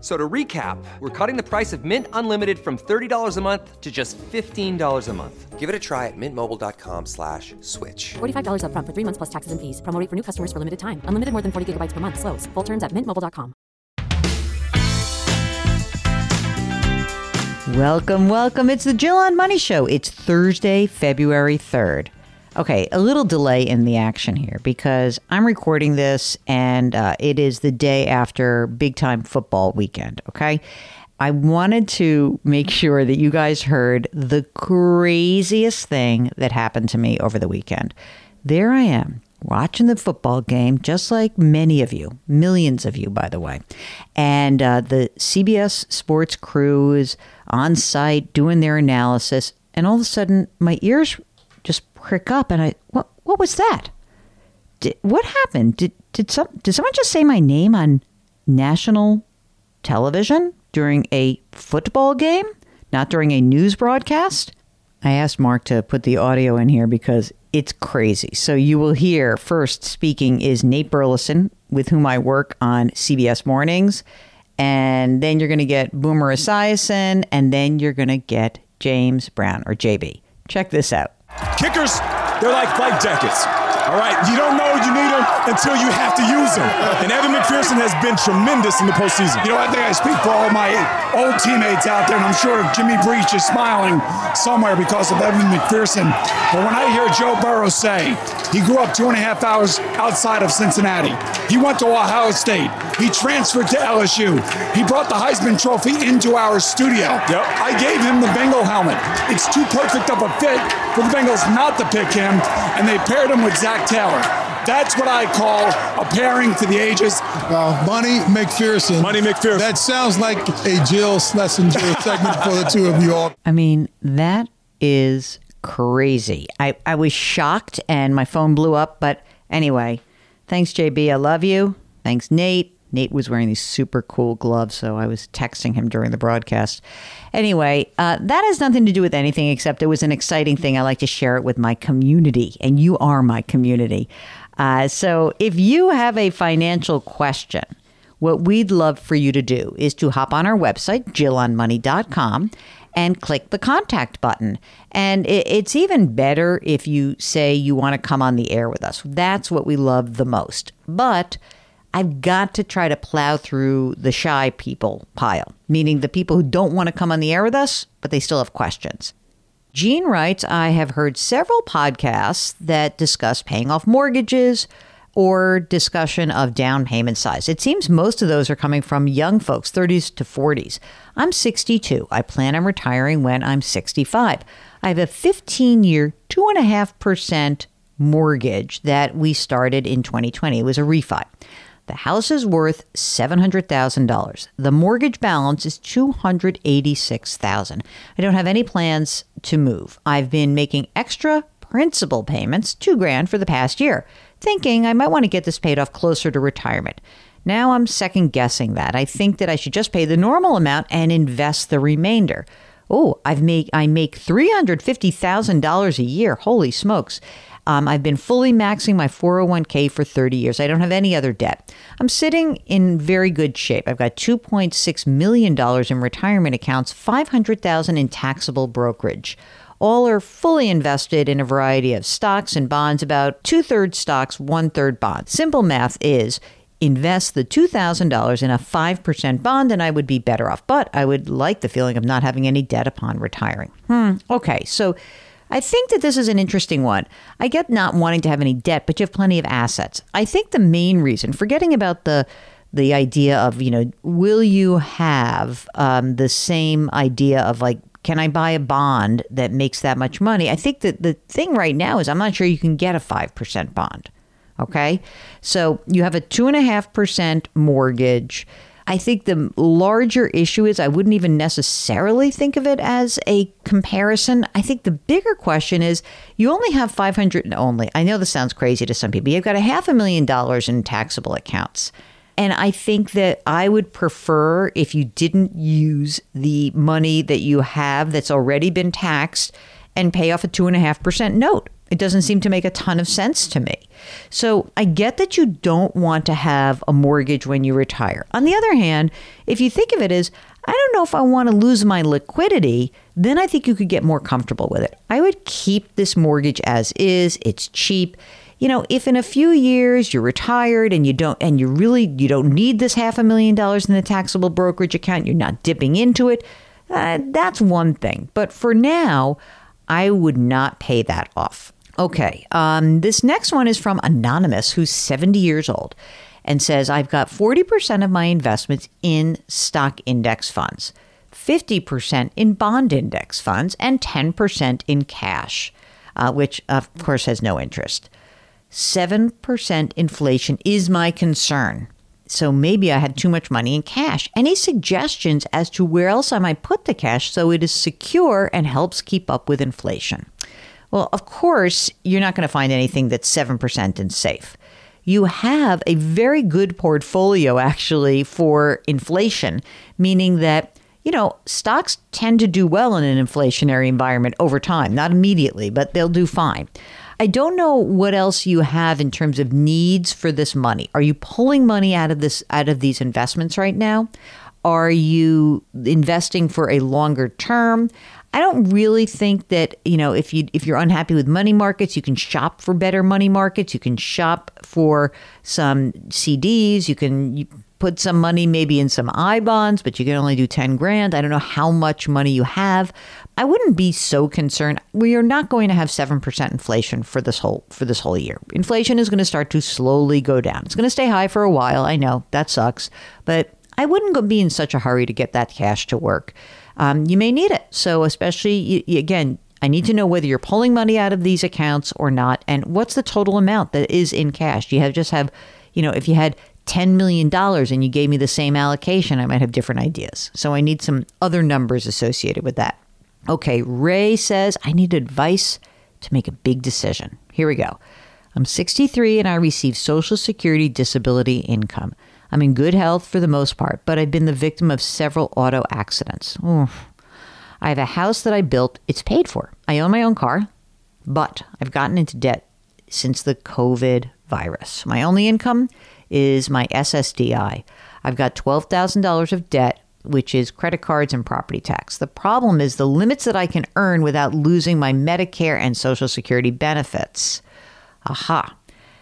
F- So to recap, we're cutting the price of Mint Unlimited from $30 a month to just $15 a month. Give it a try at mintmobile.com slash switch. $45 upfront for three months plus taxes and fees. Promo rate for new customers for limited time. Unlimited more than 40 gigabytes per month. Slows. Full terms at mintmobile.com. Welcome, welcome. It's the Jill on Money Show. It's Thursday, February 3rd. Okay, a little delay in the action here because I'm recording this and uh, it is the day after big time football weekend. Okay. I wanted to make sure that you guys heard the craziest thing that happened to me over the weekend. There I am watching the football game, just like many of you, millions of you, by the way. And uh, the CBS Sports crew is on site doing their analysis, and all of a sudden, my ears just prick up, and I what what was that? Did, what happened? Did did some did someone just say my name on national television during a football game, not during a news broadcast? I asked Mark to put the audio in here because it's crazy. So you will hear first speaking is Nate Burleson, with whom I work on CBS Mornings. And then you're going to get Boomer Esiason, and then you're going to get James Brown or JB. Check this out. Kickers, they're like flight jackets. All right, you don't know you need them until you have to use them. And Evan McPherson has been tremendous in the postseason. You know, I think I speak for all my old teammates out there, and I'm sure Jimmy Breech is smiling somewhere because of Evan McPherson. But when I hear Joe Burrow say he grew up two and a half hours outside of Cincinnati, he went to Ohio State, he transferred to LSU, he brought the Heisman Trophy into our studio. Yep. I gave him the Bengal helmet. It's too perfect of a fit for the Bengals not to pick him, and they paired him with Zac Taylor. That's what I call a pairing for the ages. Well, Money McPherson. Money McPherson. That sounds like a Jill Schlesinger segment for the two of you all. I mean, that is crazy. I, I was shocked and my phone blew up. But anyway, thanks, JB. I love you. Thanks, Nate. Nate was wearing these super cool gloves, so I was texting him during the broadcast. Anyway, uh, that has nothing to do with anything except it was an exciting thing. I like to share it with my community, and you are my community. Uh, so if you have a financial question, what we'd love for you to do is to hop on our website, jillonmoney.com, and click the contact button. And it's even better if you say you want to come on the air with us. That's what we love the most. But I've got to try to plow through the shy people pile, meaning the people who don't want to come on the air with us, but they still have questions. Gene writes, I have heard several podcasts that discuss paying off mortgages or discussion of down payment size. It seems most of those are coming from young folks, 30s to 40s. I'm 62. I plan on retiring when I'm 65. I have a 15 year, 2.5% mortgage that we started in 2020. It was a refi. The house is worth $700,000. The mortgage balance is $286,000. I don't have any plans to move. I've been making extra principal payments, 2 grand for the past year, thinking I might want to get this paid off closer to retirement. Now I'm second guessing that. I think that I should just pay the normal amount and invest the remainder. Oh, I've make I make three hundred fifty thousand dollars a year. Holy smokes! Um, I've been fully maxing my 401k for 30 years. I don't have any other debt. I'm sitting in very good shape. I've got 2.6 million dollars in retirement accounts, 500,000 in taxable brokerage. All are fully invested in a variety of stocks and bonds, about two thirds stocks, one third bonds. Simple math is invest the $2,000 in a 5% bond and I would be better off. But I would like the feeling of not having any debt upon retiring. Hmm. Okay. So I think that this is an interesting one. I get not wanting to have any debt, but you have plenty of assets. I think the main reason, forgetting about the the idea of you know, will you have um, the same idea of like, can I buy a bond that makes that much money? I think that the thing right now is I'm not sure you can get a five percent bond. Okay. So you have a 2.5% mortgage. I think the larger issue is I wouldn't even necessarily think of it as a comparison. I think the bigger question is you only have 500 and only. I know this sounds crazy to some people. You've got a half a million dollars in taxable accounts. And I think that I would prefer if you didn't use the money that you have that's already been taxed and pay off a 2.5% note. It doesn't seem to make a ton of sense to me. So I get that you don't want to have a mortgage when you retire. On the other hand, if you think of it as, I don't know if I want to lose my liquidity, then I think you could get more comfortable with it. I would keep this mortgage as is. It's cheap. You know, if in a few years you're retired and you don't and you really you don't need this half a million dollars in the taxable brokerage account, you're not dipping into it, uh, that's one thing. But for now, I would not pay that off. Okay. Um, this next one is from Anonymous, who's 70 years old and says, I've got 40% of my investments in stock index funds, 50% in bond index funds, and 10% in cash, uh, which of course has no interest. 7% inflation is my concern. So maybe I had too much money in cash. Any suggestions as to where else I might put the cash so it is secure and helps keep up with inflation? Well, of course, you're not going to find anything that's 7% and safe. You have a very good portfolio actually for inflation, meaning that you know, stocks tend to do well in an inflationary environment over time, not immediately, but they'll do fine. I don't know what else you have in terms of needs for this money. Are you pulling money out of this out of these investments right now? Are you investing for a longer term? I don't really think that you know if you if you're unhappy with money markets, you can shop for better money markets. You can shop for some CDs. You can you put some money maybe in some I bonds, but you can only do ten grand. I don't know how much money you have. I wouldn't be so concerned. We are not going to have seven percent inflation for this whole for this whole year. Inflation is going to start to slowly go down. It's going to stay high for a while. I know that sucks, but I wouldn't be in such a hurry to get that cash to work um, you may need it. So, especially again, I need to know whether you're pulling money out of these accounts or not, and what's the total amount that is in cash. You have just have, you know, if you had $10 million and you gave me the same allocation, I might have different ideas. So I need some other numbers associated with that. Okay, Ray says, I need advice to make a big decision. Here we go. I'm 63 and I receive Social Security disability income. I'm in good health for the most part, but I've been the victim of several auto accidents. Oof. I have a house that I built, it's paid for. I own my own car, but I've gotten into debt since the COVID virus. My only income is my SSDI. I've got $12,000 of debt, which is credit cards and property tax. The problem is the limits that I can earn without losing my Medicare and Social Security benefits. Aha.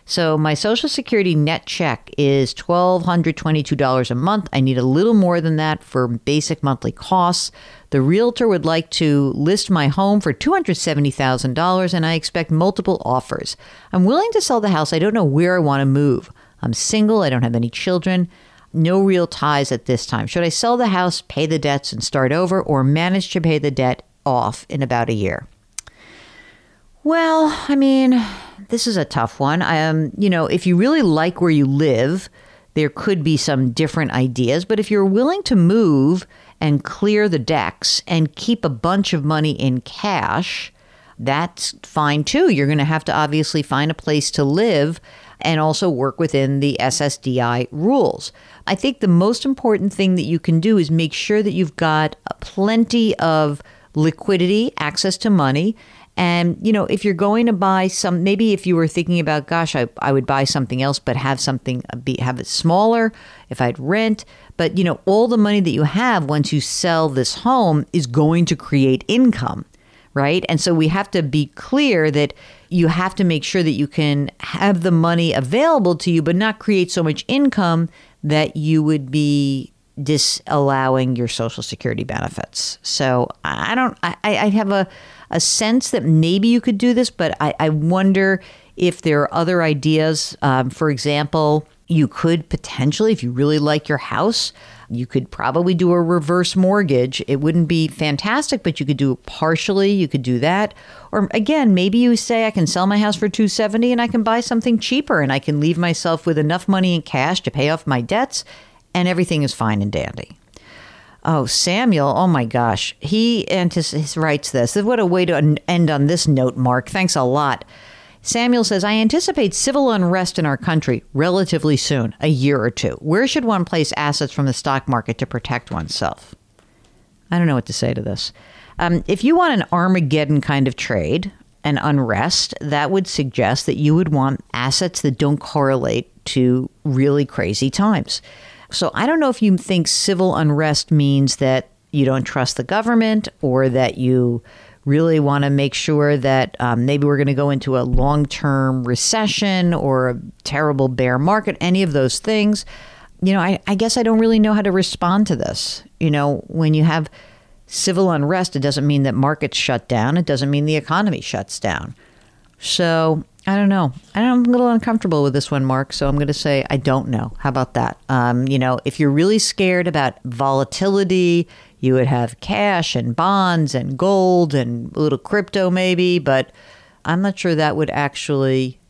So my Social Security net check is $1,222 a month. I need a little more than that for basic monthly costs. The realtor would like to list my home for $270,000 and I expect multiple offers. I'm willing to sell the house. I don't know where I want to move. I'm single. I don't have any children. No real ties at this time. Should I sell the house, pay the debts, and start over, or manage to pay the debt off in about a year? Well, I mean, this is a tough one. I um, you know, if you really like where you live, there could be some different ideas. But if you're willing to move and clear the decks and keep a bunch of money in cash, that's fine too. You're going to have to obviously find a place to live and also work within the SSDI rules. I think the most important thing that you can do is make sure that you've got plenty of liquidity, access to money, And, you know, if you're going to buy some, maybe if you were thinking about, gosh, I, I would buy something else, but have something, uh, be, have it smaller, if I'd rent. But, you know, all the money that you have once you sell this home is going to create income, right? And so we have to be clear that you have to make sure that you can have the money available to you, but not create so much income that you would be disallowing your social security benefits. So I don't, I, I have a, a sense that maybe you could do this, but I, I wonder if there are other ideas. Um, for example, you could potentially, if you really like your house, you could probably do a reverse mortgage. It wouldn't be fantastic, but you could do it partially. You could do that. Or again, maybe you say I can sell my house for 270 and I can buy something cheaper and I can leave myself with enough money in cash to pay off my debts and everything is fine and dandy. Oh, Samuel, oh my gosh. He antis- writes this. What a way to end on this note, Mark. Thanks a lot. Samuel says, I anticipate civil unrest in our country relatively soon, a year or two. Where should one place assets from the stock market to protect oneself? I don't know what to say to this. Um, if you want an Armageddon kind of trade, an unrest, that would suggest that you would want assets that don't correlate to really crazy times. So I don't know if you think civil unrest means that you don't trust the government or that you really want to make sure that um, maybe we're going to go into a long term recession or a terrible bear market, any of those things. You know, I, I guess I don't really know how to respond to this. You know, when you have civil unrest, it doesn't mean that markets shut down, it doesn't mean the economy shuts down. So I don't know. I'm a little uncomfortable with this one, Mark. So I'm going to say I don't know. How about that? Um, you know, if you're really scared about volatility, you would have cash and bonds and gold and a little crypto maybe, but I'm not sure that would actually.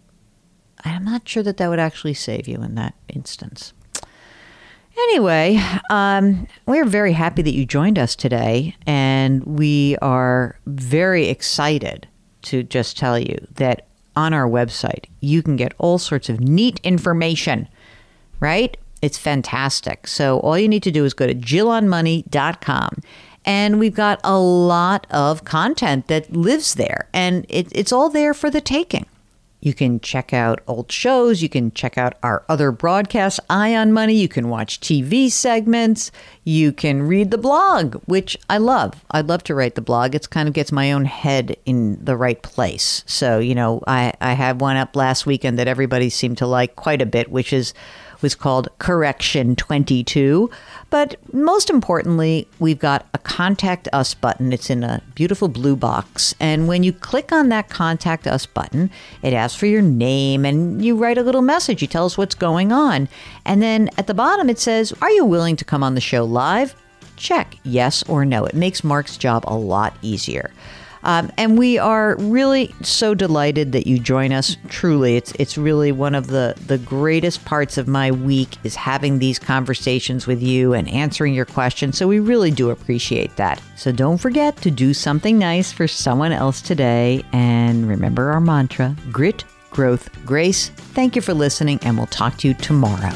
I'm not sure that that would actually save you in that instance. Anyway, um, we're very happy that you joined us today, and we are very excited to just tell you that on our website you can get all sorts of neat information, right? It's fantastic. So all you need to do is go to jillonmoney.com and we've got a lot of content that lives there and it, it's all there for the taking. You can check out old shows. You can check out our other broadcasts, Eye on Money. You can watch TV segments. You can read the blog, which I love. I love to write the blog. It kind of gets my own head in the right place. So, you know, I, I had one up last weekend that everybody seemed to like quite a bit, which is was called Correction 22. But most importantly, we've got a Contact Us button. It's in a beautiful blue box. And when you click on that Contact Us button, it asks for your name and you write a little message. You tell us what's going on. And then at the bottom, it says, Are you willing to come on the show live? Check yes or no. It makes Mark's job a lot easier. Um, and we are really so delighted that you join us. Truly, it's it's really one of the the greatest parts of my week is having these conversations with you and answering your questions. So we really do appreciate that. So don't forget to do something nice for someone else today, and remember our mantra: grit, growth, grace. Thank you for listening, and we'll talk to you tomorrow.